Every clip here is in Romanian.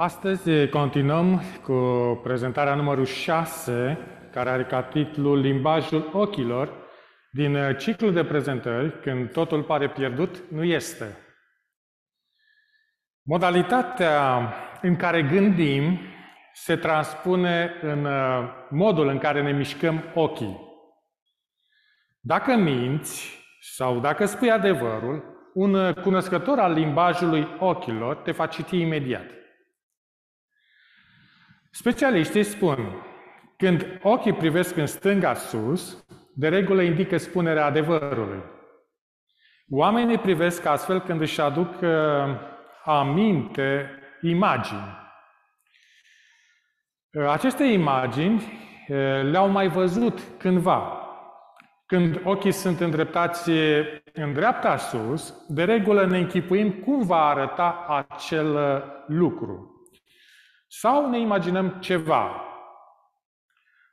Astăzi continuăm cu prezentarea numărul 6, care are ca titlu Limbajul ochilor, din ciclul de prezentări, când totul pare pierdut, nu este. Modalitatea în care gândim se transpune în modul în care ne mișcăm ochii. Dacă minți sau dacă spui adevărul, un cunoscător al limbajului ochilor te va citi imediat. Specialiștii spun, când ochii privesc în stânga sus, de regulă indică spunerea adevărului. Oamenii privesc astfel când își aduc uh, aminte imagini. Uh, aceste imagini uh, le-au mai văzut cândva. Când ochii sunt îndreptați în dreapta sus, de regulă ne închipuim cum va arăta acel lucru. Sau ne imaginăm ceva.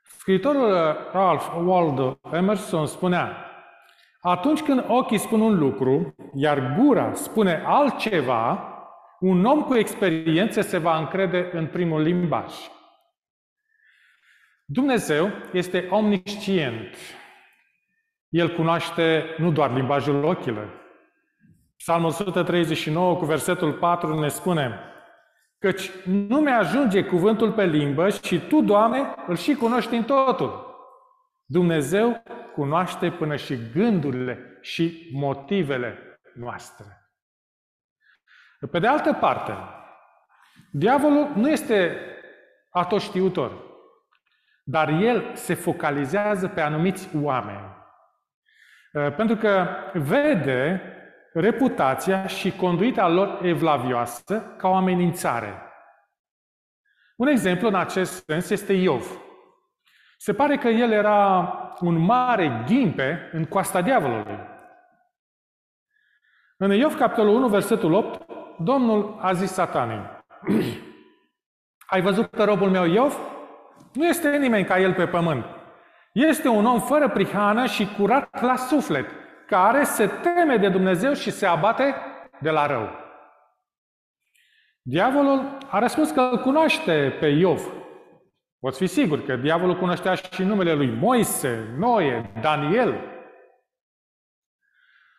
Scriitorul Ralph Waldo Emerson spunea, atunci când ochii spun un lucru, iar gura spune altceva, un om cu experiență se va încrede în primul limbaj. Dumnezeu este omniscient. El cunoaște nu doar limbajul ochilor. Psalmul 139 cu versetul 4 ne spune Căci nu mi-ajunge cuvântul pe limbă și Tu, Doamne, îl și cunoști în totul. Dumnezeu cunoaște până și gândurile și motivele noastre. Pe de altă parte, diavolul nu este atoștiutor, dar el se focalizează pe anumiți oameni. Pentru că vede reputația și conduita lor evlavioasă ca o amenințare. Un exemplu în acest sens este Iov. Se pare că el era un mare ghimpe în coasta diavolului. În Iov, capitolul 1, versetul 8, Domnul a zis satanei, Ai văzut pe robul meu Iov? Nu este nimeni ca el pe pământ. Este un om fără prihană și curat la suflet, care se teme de Dumnezeu și se abate de la rău. Diavolul a răspuns că îl cunoaște pe Iov. Poți fi sigur că diavolul cunoștea și numele lui Moise, Noe, Daniel.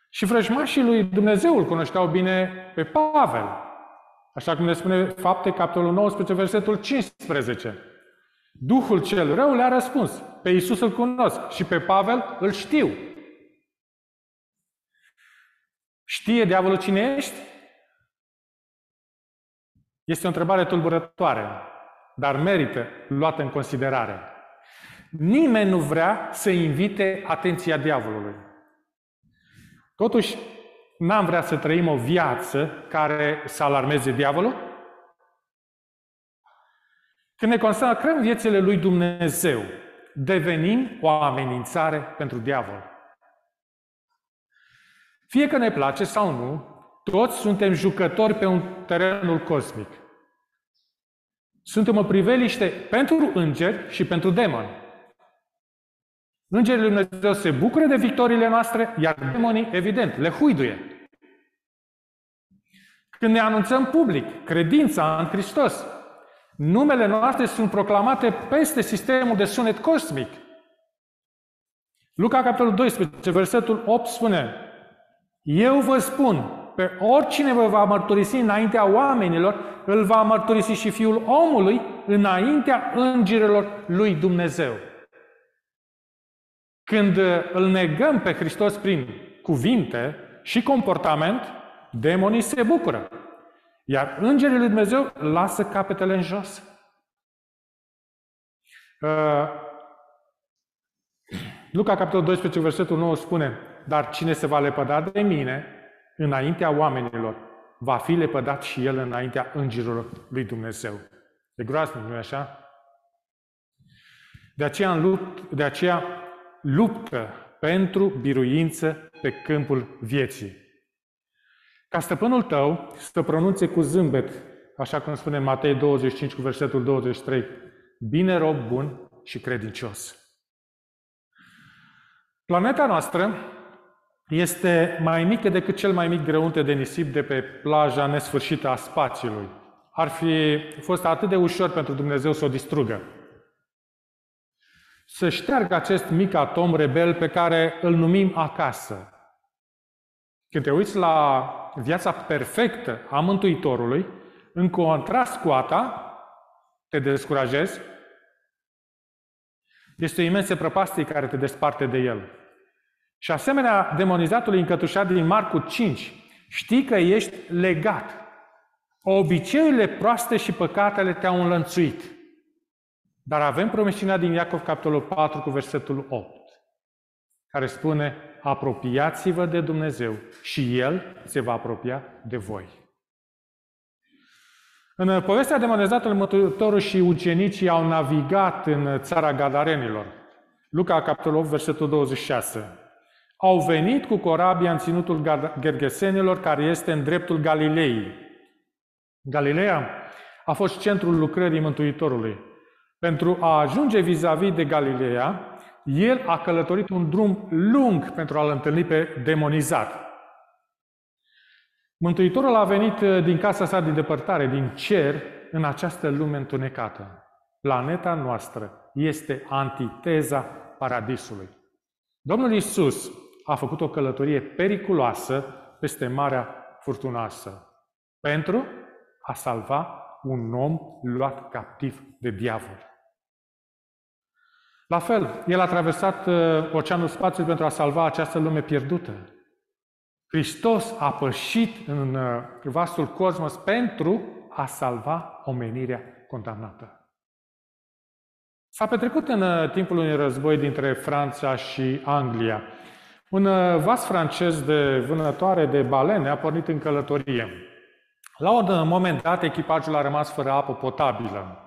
Și vrăjmașii lui Dumnezeu îl cunoșteau bine pe Pavel. Așa cum ne spune fapte, capitolul 19, versetul 15. Duhul cel rău le-a răspuns. Pe Iisus îl cunosc și pe Pavel îl știu. Știe diavolul cine ești? Este o întrebare tulburătoare, dar merită luată în considerare. Nimeni nu vrea să invite atenția diavolului. Totuși, n-am vrea să trăim o viață care să alarmeze diavolul? Când ne consacrăm viețile lui Dumnezeu, devenim o amenințare pentru diavol. Fie că ne place sau nu, toți suntem jucători pe un terenul cosmic. Suntem o priveliște pentru îngeri și pentru demoni. Îngerii lui Dumnezeu se bucură de victoriile noastre, iar demonii, evident, le huiduie. Când ne anunțăm public credința în Hristos, numele noastre sunt proclamate peste sistemul de sunet cosmic. Luca, capitolul 12, versetul 8 spune eu vă spun, pe oricine vă va mărturisi înaintea oamenilor, îl va mărturisi și Fiul omului înaintea îngerilor lui Dumnezeu. Când îl negăm pe Hristos prin cuvinte și comportament, demonii se bucură. Iar îngerii lui Dumnezeu lasă capetele în jos. Uh, Luca, capitolul 12, versetul 9 spune dar cine se va lepăda de mine înaintea oamenilor, va fi lepădat și el înaintea îngerilor lui Dumnezeu. E groaznic, nu așa? De aceea, lupt, de aceea luptă pentru biruință pe câmpul vieții. Ca stăpânul tău să pronunțe cu zâmbet, așa cum spune Matei 25 cu versetul 23, Bine rob bun și credincios. Planeta noastră este mai mică decât cel mai mic grăunte de nisip de pe plaja nesfârșită a spațiului. ar fi fost atât de ușor pentru Dumnezeu să o distrugă. Să șteargă acest mic atom rebel pe care îl numim acasă. Când te uiți la viața perfectă a Mântuitorului, în contrast cu a ta, te descurajezi, este o imensă prăpastie care te desparte de el. Și asemenea demonizatului încătușat din Marcu 5, știi că ești legat. Obiceiurile proaste și păcatele te-au înlănțuit. Dar avem promisiunea din Iacov, capitolul 4, cu versetul 8, care spune, apropiați-vă de Dumnezeu și El se va apropia de voi. În povestea demonizatului Mântuitorul și ucenicii au navigat în țara Gadarenilor. Luca, capitolul 8, versetul 26. Au venit cu corabia în ținutul Gergesenilor, care este în dreptul Galilei. Galileea a fost centrul lucrării Mântuitorului. Pentru a ajunge vis-a-vis de Galileea, el a călătorit un drum lung pentru a-l întâlni pe demonizat. Mântuitorul a venit uh, din casa sa de depărtare, din cer, în această lume întunecată. Planeta noastră este antiteza paradisului. Domnul Isus a făcut o călătorie periculoasă peste Marea Furtunoasă pentru a salva un om luat captiv de diavol. La fel, el a traversat uh, oceanul spațiului pentru a salva această lume pierdută. Hristos a pășit în uh, vastul cosmos pentru a salva omenirea condamnată. S-a petrecut în uh, timpul unui război dintre Franța și Anglia. Un vas francez de vânătoare de balene a pornit în călătorie. La un moment dat, echipajul a rămas fără apă potabilă.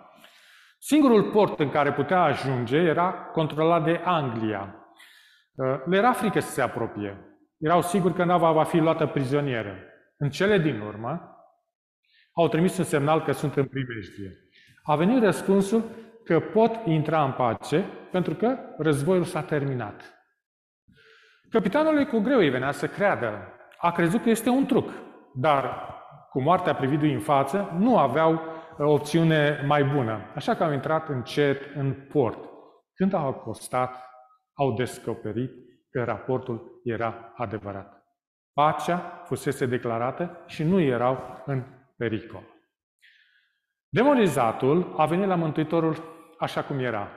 Singurul port în care putea ajunge era controlat de Anglia. Uh, le era frică să se apropie. Erau siguri că nava va fi luată prizonieră. În cele din urmă, au trimis un semnal că sunt în primejdie. A venit răspunsul că pot intra în pace pentru că războiul s-a terminat. Capitanului cu greu îi venea să creadă. A crezut că este un truc, dar cu moartea privindu-i în față, nu aveau opțiune mai bună. Așa că au intrat încet în port. Când au acostat, au descoperit că raportul era adevărat. Pacea fusese declarată și nu erau în pericol. Demonizatul a venit la Mântuitorul așa cum era.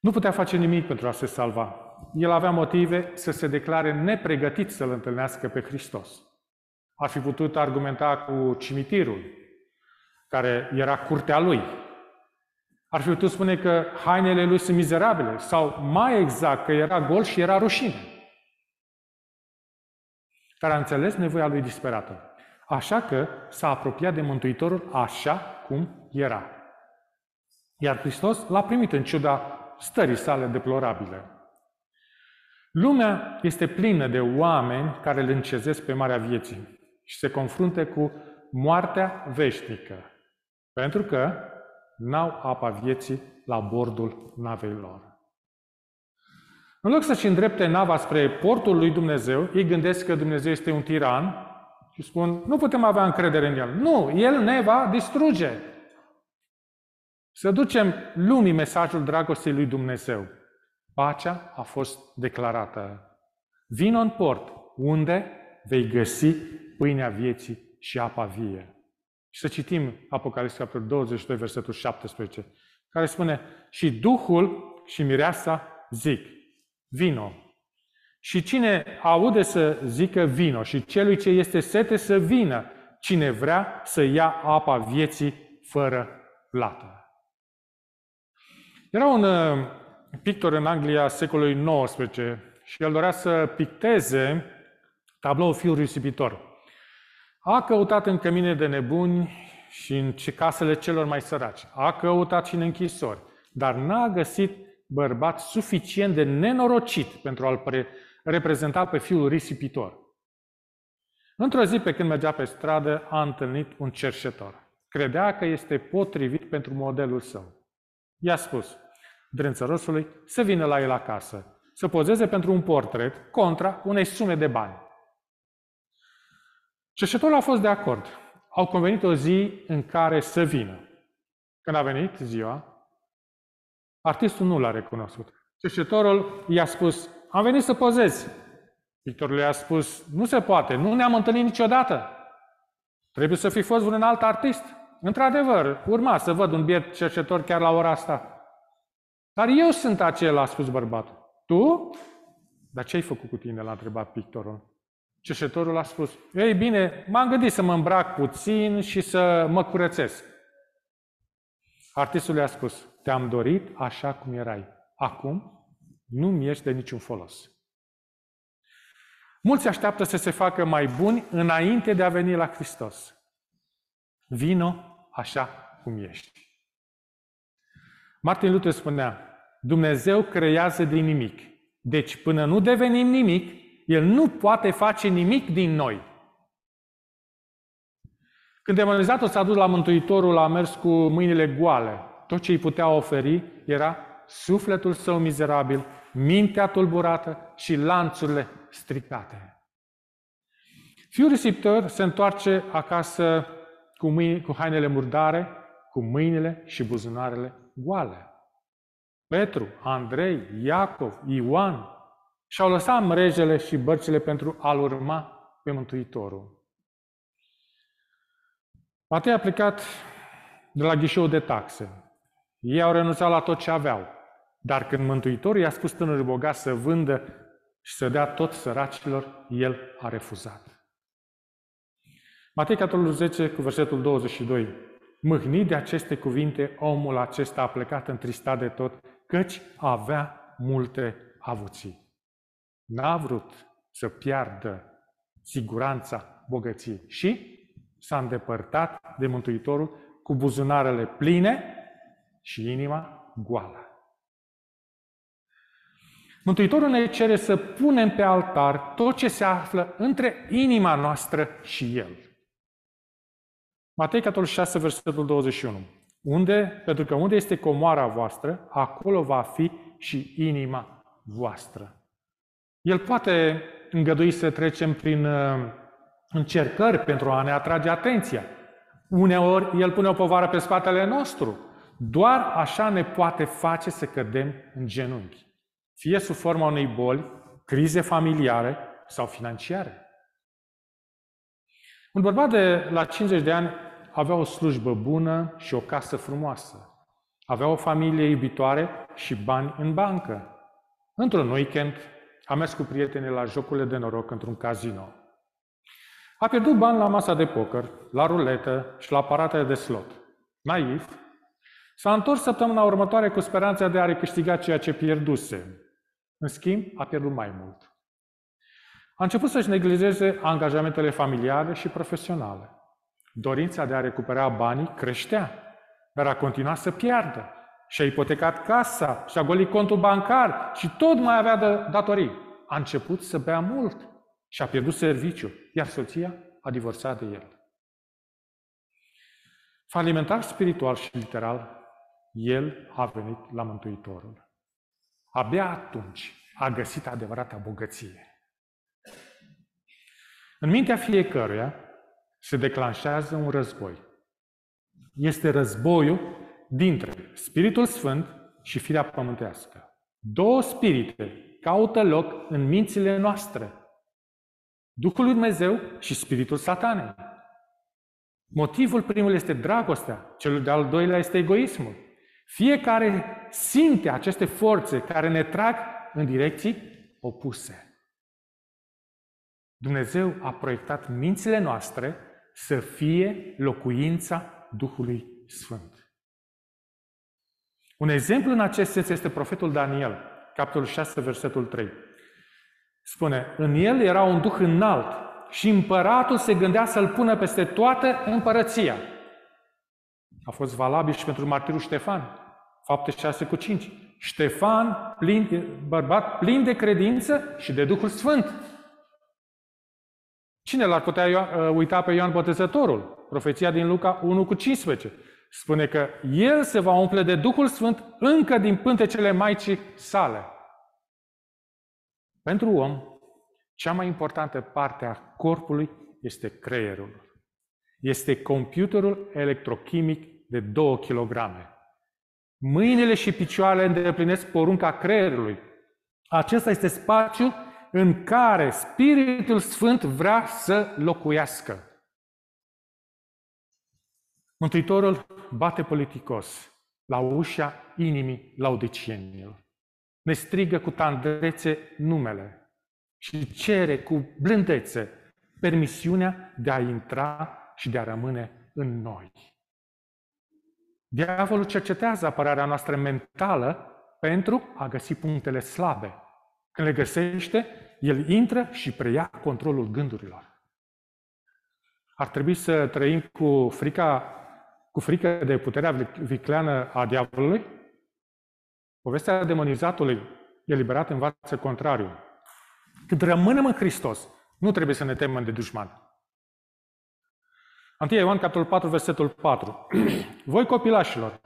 Nu putea face nimic pentru a se salva. El avea motive să se declare nepregătit să-L întâlnească pe Hristos. Ar fi putut argumenta cu cimitirul, care era curtea lui. Ar fi putut spune că hainele lui sunt mizerabile, sau mai exact că era gol și era rușine. Care a înțeles nevoia lui disperată. Așa că s-a apropiat de Mântuitorul așa cum era. Iar Hristos l-a primit în ciuda stării sale deplorabile. Lumea este plină de oameni care îl încezesc pe marea vieții și se confruntă cu moartea veșnică, pentru că n-au apa vieții la bordul navei lor. În loc să-și îndrepte nava spre portul lui Dumnezeu, ei gândesc că Dumnezeu este un tiran și spun, nu putem avea încredere în El. Nu, El ne va distruge. Să ducem lumii mesajul dragostei lui Dumnezeu. Pacea a fost declarată. Vino în port, unde vei găsi pâinea vieții și apa vie. Și să citim Apocalipsa, capitolul 22, versetul 17, care spune, și Duhul și Mireasa zic, vino. Și cine aude să zică vino și celui ce este sete să vină, cine vrea să ia apa vieții fără plată. Era un uh, pictor în Anglia secolului XIX și el dorea să picteze tabloul fiul risipitor. A căutat în cămine de nebuni și în casele celor mai săraci. A căutat și în închisori. Dar n-a găsit bărbat suficient de nenorocit pentru a-l pre- reprezenta pe fiul risipitor. Într-o zi, pe când mergea pe stradă, a întâlnit un cerșetor. Credea că este potrivit pentru modelul său. I-a spus drânțărosului să vină la el acasă, să pozeze pentru un portret contra unei sume de bani. Cerșetorul a fost de acord. au convenit o zi în care să vină. Când a venit ziua, artistul nu l-a recunoscut. Cercetătorul i-a spus, am venit să pozez. Pictorul i-a spus, nu se poate, nu ne-am întâlnit niciodată. Trebuie să fi fost un alt artist. Într-adevăr, urma să văd un biet cercetător chiar la ora asta. Dar eu sunt acela, a spus bărbatul. Tu? Dar ce ai făcut cu tine? L-a întrebat pictorul. Cerșetorul a spus, ei bine, m-am gândit să mă îmbrac puțin și să mă curățesc. Artistul i-a spus, te-am dorit așa cum erai. Acum nu mi ești de niciun folos. Mulți așteaptă să se facă mai buni înainte de a veni la Hristos. Vino așa cum ești. Martin Luther spunea, Dumnezeu creează din nimic. Deci până nu devenim nimic, El nu poate face nimic din noi. Când demonizatul s-a dus la Mântuitorul, a mers cu mâinile goale. Tot ce îi putea oferi era sufletul său mizerabil, mintea tulburată și lanțurile stricate. Fiul risiptor se întoarce acasă cu, mâini, cu hainele murdare, cu mâinile și buzunarele goale. Petru, Andrei, Iacov, Ioan și-au lăsat mrejele și bărcile pentru a-L urma pe Mântuitorul. Matei a plecat de la ghișeu de taxe. Ei au renunțat la tot ce aveau. Dar când Mântuitorul i-a spus tânărul bogat să vândă și să dea tot săracilor, el a refuzat. Matei, capitolul 10, cu versetul 22. Mâhnit de aceste cuvinte, omul acesta a plecat întristat de tot, căci avea multe avuții. N-a vrut să piardă siguranța bogăției și s-a îndepărtat de Mântuitorul cu buzunarele pline și inima goală. Mântuitorul ne cere să punem pe altar tot ce se află între inima noastră și El. Matei, capitolul 6, versetul 21. Unde, pentru că unde este comoara voastră, acolo va fi și inima voastră. El poate îngădui să trecem prin uh, încercări pentru a ne atrage atenția. Uneori, El pune o povară pe spatele nostru. Doar așa ne poate face să cădem în genunchi. Fie sub forma unei boli, crize familiare sau financiare. Un bărbat de la 50 de ani avea o slujbă bună și o casă frumoasă. Avea o familie iubitoare și bani în bancă. Într-un weekend a mers cu prietenii la jocurile de noroc într-un casino. A pierdut bani la masa de poker, la ruletă și la aparatele de slot. Naiv, s-a întors săptămâna următoare cu speranța de a recâștiga ceea ce pierduse. În schimb, a pierdut mai mult. A început să-și neglijeze angajamentele familiale și profesionale. Dorința de a recupera banii creștea, dar a continuat să piardă. Și-a ipotecat casa, și-a golit contul bancar și tot mai avea de datorii. A început să bea mult și a pierdut serviciu, iar soția a divorțat de el. Falimentar spiritual și literal, el a venit la Mântuitorul. Abia atunci a găsit adevărata bogăție. În mintea fiecăruia se declanșează un război. Este războiul dintre Spiritul Sfânt și firea pământească. Două spirite caută loc în mințile noastre. Duhul lui Dumnezeu și spiritul satanei. Motivul primul este dragostea, celul de-al doilea este egoismul. Fiecare simte aceste forțe care ne trag în direcții opuse. Dumnezeu a proiectat mințile noastre să fie locuința Duhului Sfânt. Un exemplu în acest sens este profetul Daniel, capitolul 6, versetul 3. Spune, în el era un duh înalt și împăratul se gândea să-l pună peste toată împărăția. A fost valabil și pentru martirul Ștefan, fapte 6 cu 5. Ștefan, plin, bărbat plin de credință și de Duhul Sfânt. Cine l-ar putea uh, uita pe Ioan Botezătorul? Profeția din Luca 1 cu 15. Spune că el se va umple de Duhul Sfânt încă din pântecele Maicii sale. Pentru om, cea mai importantă parte a corpului este creierul. este computerul electrochimic de 2 kg. Mâinile și picioarele îndeplinesc porunca creierului. Acesta este spațiul în care Spiritul Sfânt vrea să locuiască. Mântuitorul bate politicos la ușa inimii laudicienilor. Ne strigă cu tandrețe numele și cere cu blândețe permisiunea de a intra și de a rămâne în noi. Diavolul cercetează apărarea noastră mentală pentru a găsi punctele slabe. Când le găsește, el intră și preia controlul gândurilor. Ar trebui să trăim cu frica, cu frică de puterea vicleană a diavolului? Povestea demonizatului eliberat învață contrariul. Când rămânem în Hristos, nu trebuie să ne temem de dușman. 1 Ioan, capitolul 4, versetul 4. Voi copilașilor,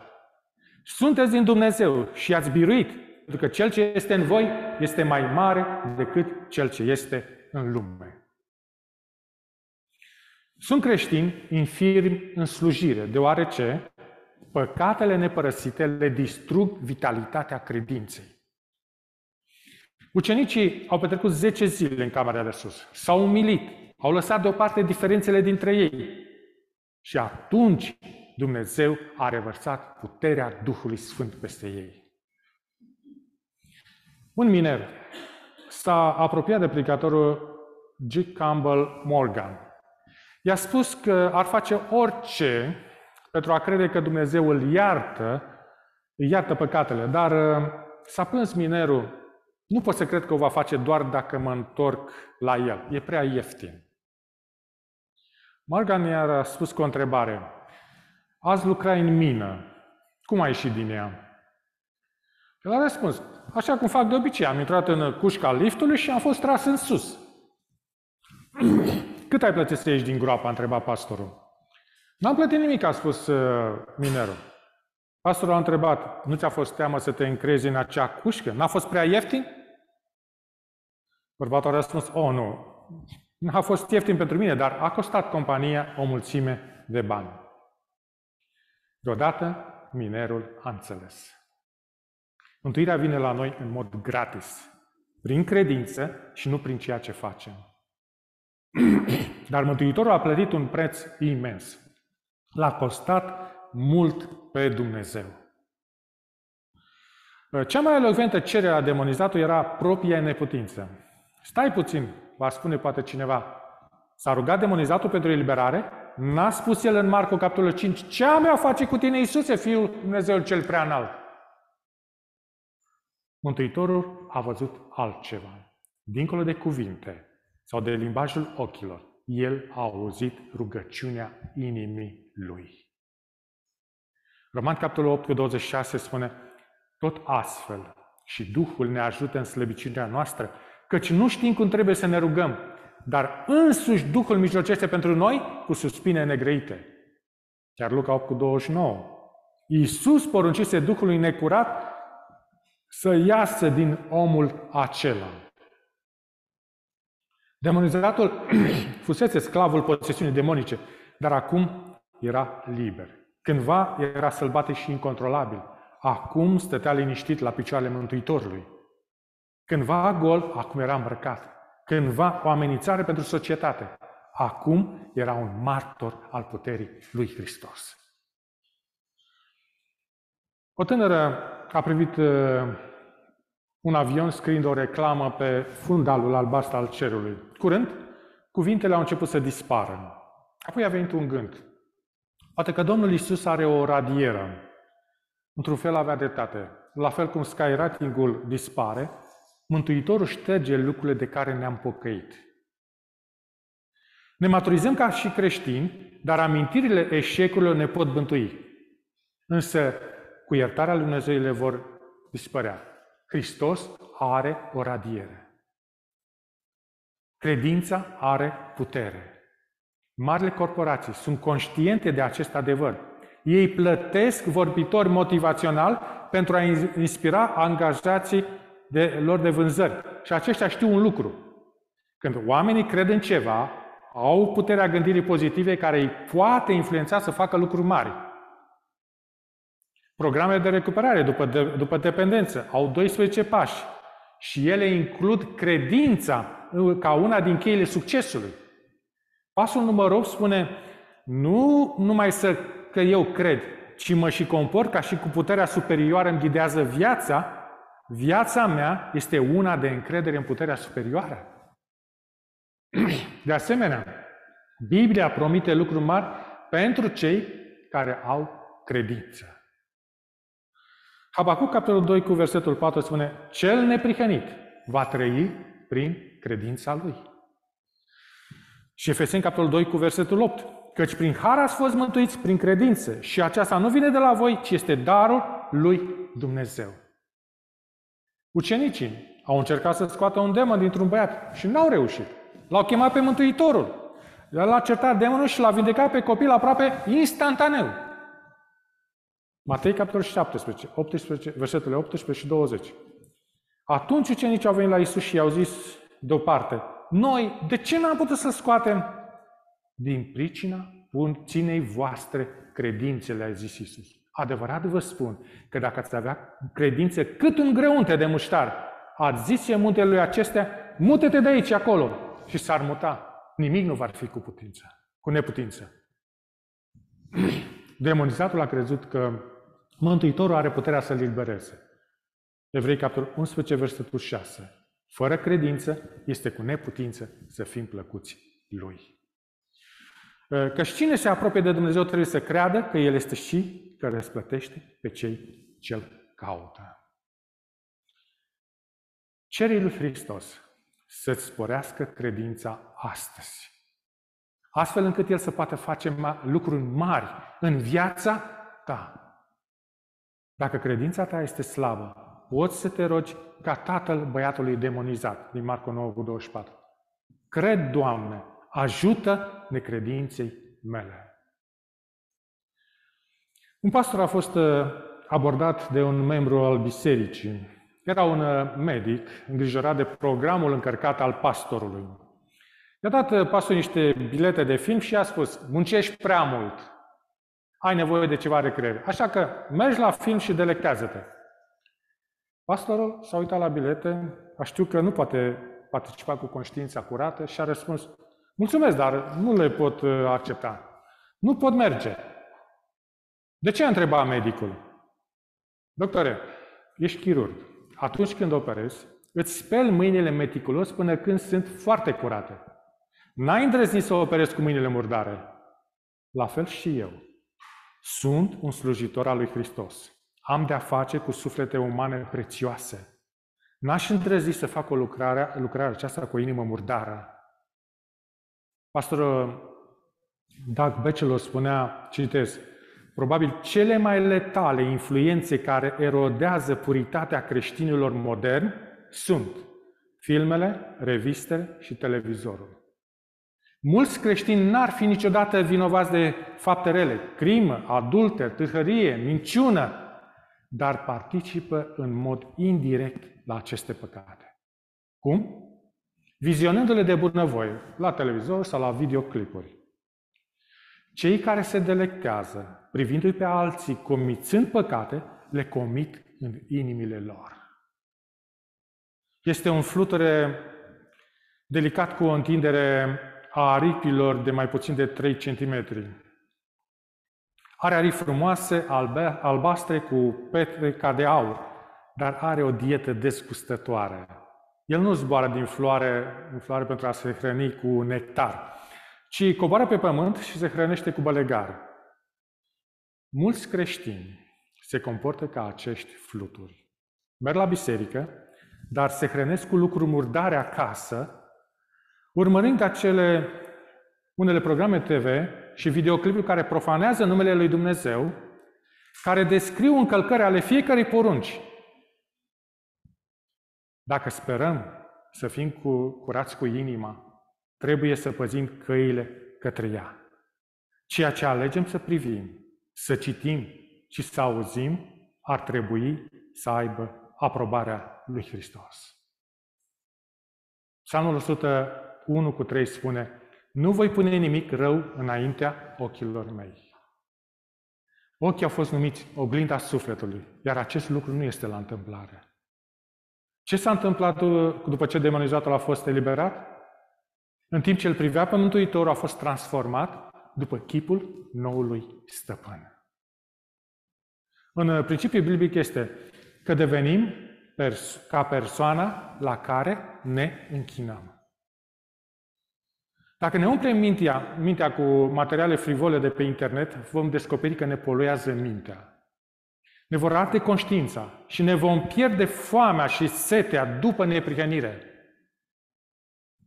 sunteți din Dumnezeu și ați biruit, pentru că cel ce este în voi este mai mare decât cel ce este în lume. Sunt creștini infirmi în slujire, deoarece păcatele nepărăsite le distrug vitalitatea credinței. Ucenicii au petrecut 10 zile în camera de sus, s-au umilit, au lăsat deoparte diferențele dintre ei, și atunci Dumnezeu a revărsat puterea Duhului Sfânt peste ei. Un miner s-a apropiat de predicatorul G. Campbell Morgan. I-a spus că ar face orice pentru a crede că Dumnezeu îl iartă, îi iartă păcatele, dar uh, s-a plâns minerul, nu pot să cred că o va face doar dacă mă întorc la el. E prea ieftin. Morgan i-a spus cu o întrebare. Azi lucrai în mină. Cum ai ieșit din ea? El a răspuns, așa cum fac de obicei, am intrat în cușca liftului și am fost tras în sus. Cât ai plătit să ieși din groapă? a întrebat pastorul. N-am plătit nimic, a spus uh, minerul. Pastorul a întrebat, nu ți-a fost teamă să te încrezi în acea cușcă? N-a fost prea ieftin? Bărbatul a răspuns, oh, nu, a fost ieftin pentru mine, dar a costat compania o mulțime de bani. Deodată, minerul a înțeles. Mântuirea vine la noi în mod gratis, prin credință și nu prin ceea ce facem. Dar Mântuitorul a plătit un preț imens. L-a costat mult pe Dumnezeu. Cea mai elocventă cerere a demonizatului era propria neputință. Stai puțin, va spune poate cineva, s-a rugat demonizatul pentru eliberare? N-a spus el în Marco, capitolul 5, ce am eu face cu tine, Iisuse, Fiul Dumnezeul cel prea înalt? Mântuitorul a văzut altceva. Dincolo de cuvinte sau de limbajul ochilor, el a auzit rugăciunea inimii lui. Roman, capitolul 8, cu 26 spune, tot astfel și Duhul ne ajută în slăbiciunea noastră, căci nu știm cum trebuie să ne rugăm, dar însuși Duhul mijlocește pentru noi cu suspine negrăite. Chiar Luca 8 cu 29. Iisus poruncise Duhului necurat să iasă din omul acela. Demonizatul fusese sclavul posesiunii demonice, dar acum era liber. Cândva era sălbatic și incontrolabil. Acum stătea liniștit la picioarele Mântuitorului. Cândva gol, acum era îmbrăcat. Cândva o amenințare pentru societate. Acum era un martor al puterii lui Hristos. O tânără a privit uh, un avion scriind o reclamă pe fundalul albastru al cerului. Curând, cuvintele au început să dispară. Apoi a venit un gând. Poate că Domnul Isus are o radieră. Într-un fel avea dreptate. La fel cum skyratingul dispare, Mântuitorul șterge lucrurile de care ne-am pocăit. Ne maturizăm ca și creștini, dar amintirile eșecurilor ne pot bântui. Însă, cu iertarea lui Dumnezeu le vor dispărea. Hristos are o radiere. Credința are putere. Marile corporații sunt conștiente de acest adevăr. Ei plătesc vorbitori motivațional pentru a inspira angajații de lor de vânzări. Și aceștia știu un lucru. Când oamenii cred în ceva, au puterea gândirii pozitive care îi poate influența să facă lucruri mari. Programele de recuperare după, de, după dependență au 12 pași și ele includ credința ca una din cheile succesului. Pasul numărul 8 spune, nu numai să că eu cred, ci mă și comport ca și cu puterea superioară îmi ghidează viața, viața mea este una de încredere în puterea superioară. De asemenea, Biblia promite lucruri mari pentru cei care au credință. Habacuc, capitolul 2, cu versetul 4, spune Cel neprihănit va trăi prin credința lui. Și Efeseni, capitolul 2, cu versetul 8. Căci prin har ați fost mântuiți prin credință și aceasta nu vine de la voi, ci este darul lui Dumnezeu. Ucenicii au încercat să scoată un demon dintr-un băiat și n-au reușit. L-au chemat pe Mântuitorul. L-a certat demonul și l-a vindecat pe copil aproape instantaneu. Matei, capitolul 17, 18, versetele 18 și 20. Atunci ucenicii au venit la Isus și i-au zis deoparte, noi, de ce n-am putut să scoatem? Din pricina puținei voastre credințele, a zis Isus. Adevărat vă spun că dacă ați avea credință cât un greunte de muștar, ați zis muntelui acestea, mute-te de aici acolo și s-ar muta. Nimic nu va fi cu putință, cu neputință. Demonizatul a crezut că Mântuitorul are puterea să-l libereze. Evrei, capitolul 11, versetul 6. Fără credință, este cu neputință să fim plăcuți Lui. Că cine se apropie de Dumnezeu trebuie să creadă că El este și că răsplătește pe cei ce îl caută. Cere lui Hristos să-ți sporească credința astăzi. Astfel încât El să poată face lucruri mari în viața ta. Dacă credința ta este slabă, poți să te rogi ca tatăl băiatului demonizat, din Marco 9 cu 24. Cred, Doamne, ajută necredinței mele. Un pastor a fost uh, abordat de un membru al bisericii. Era un uh, medic îngrijorat de programul încărcat al pastorului. I-a dat uh, pastorul niște bilete de film și i-a spus, muncești prea mult, ai nevoie de ceva recreere. Așa că mergi la film și delectează-te. Pastorul s-a uitat la bilete, a știut că nu poate participa cu conștiința curată și a răspuns, mulțumesc, dar nu le pot uh, accepta. Nu pot merge. De ce a întrebat medicul? Doctore, ești chirurg. Atunci când operezi, îți speli mâinile meticulos până când sunt foarte curate. N-ai îndrăznit să operezi cu mâinile murdare. La fel și eu. Sunt un slujitor al lui Hristos. Am de-a face cu suflete umane prețioase. N-aș îndrăzi să fac o lucrare, lucrare aceasta cu o inimă murdară. Pastorul Doug Batchelor spunea, citez, probabil cele mai letale influențe care erodează puritatea creștinilor moderni sunt filmele, revistele și televizorul. Mulți creștini n-ar fi niciodată vinovați de fapte rele, crimă, adulter, tâhărie, minciună, dar participă în mod indirect la aceste păcate. Cum? Vizionându-le de bunăvoie, la televizor sau la videoclipuri. Cei care se delectează, privindu-i pe alții comițând păcate, le comit în inimile lor. Este un fluture delicat cu o întindere a aripilor de mai puțin de 3 cm. Are aripi frumoase, albe, albastre, cu petre ca de aur, dar are o dietă desgustătoare. El nu zboară din floare în floare pentru a se hrăni cu nectar, ci coboară pe pământ și se hrănește cu bălegare. Mulți creștini se comportă ca acești fluturi. Merg la biserică, dar se hrănesc cu lucruri murdare acasă urmărind acele unele programe TV și videoclipuri care profanează numele lui Dumnezeu, care descriu încălcări ale fiecărei porunci. Dacă sperăm să fim cu, curați cu inima, trebuie să păzim căile către ea. Ceea ce alegem să privim, să citim și să auzim, ar trebui să aibă aprobarea lui Hristos. Psalmul 100 1 cu 3 spune, nu voi pune nimic rău înaintea ochilor mei. Ochii au fost numiți oglinda sufletului, iar acest lucru nu este la întâmplare. Ce s-a întâmplat după ce demonizatul a fost eliberat? În timp ce îl privea pe Mântuitor, a fost transformat după chipul noului stăpân. În principiul biblic este că devenim pers- ca persoana la care ne închinăm. Dacă ne umplem mintea, mintea cu materiale frivole de pe internet, vom descoperi că ne poluează mintea. Ne vor arde conștiința și ne vom pierde foamea și setea după neprihănire.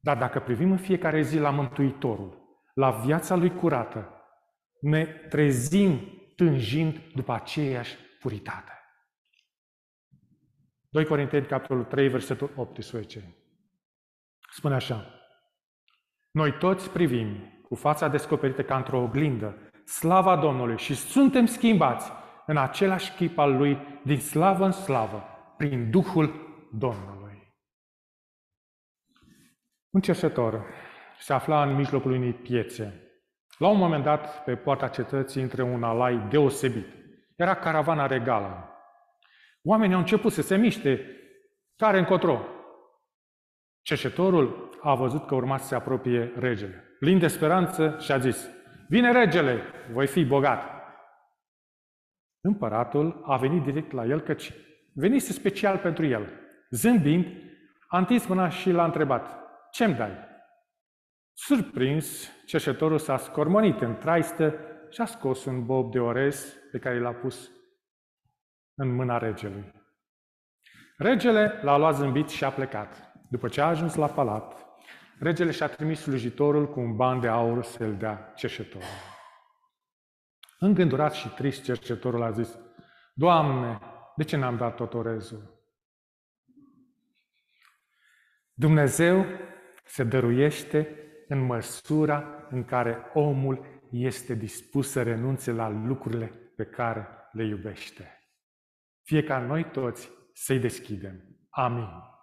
Dar dacă privim în fiecare zi la Mântuitorul, la viața Lui curată, ne trezim tânjind după aceeași puritate. 2 Corinteni, capitolul 3, versetul 18. Spune așa. Noi toți privim cu fața descoperită ca într-o oglindă slava Domnului și suntem schimbați în același chip al Lui din slavă în slavă, prin Duhul Domnului. Un cerșetor se afla în mijlocul unei piețe. La un moment dat, pe poarta cetății, între un alai deosebit. Era caravana regală. Oamenii au început să se miște, care încotro. Cerșetorul a văzut că urma să se apropie regele. Plin de speranță și a zis, vine regele, voi fi bogat. Împăratul a venit direct la el căci venise special pentru el. Zâmbind, a întins mâna și l-a întrebat, ce-mi dai? Surprins, cerșetorul s-a scormonit în traistă și a scos un bob de orez pe care l-a pus în mâna regelui. Regele l-a luat zâmbit și a plecat. După ce a ajuns la palat, regele și-a trimis slujitorul cu un ban de aur să-l dea cerșetorul. Îngândurat și trist, cercetorul a zis, Doamne, de ce n-am dat tot orezul? Dumnezeu se dăruiește în măsura în care omul este dispus să renunțe la lucrurile pe care le iubește. Fie ca noi toți să-i deschidem. Amin.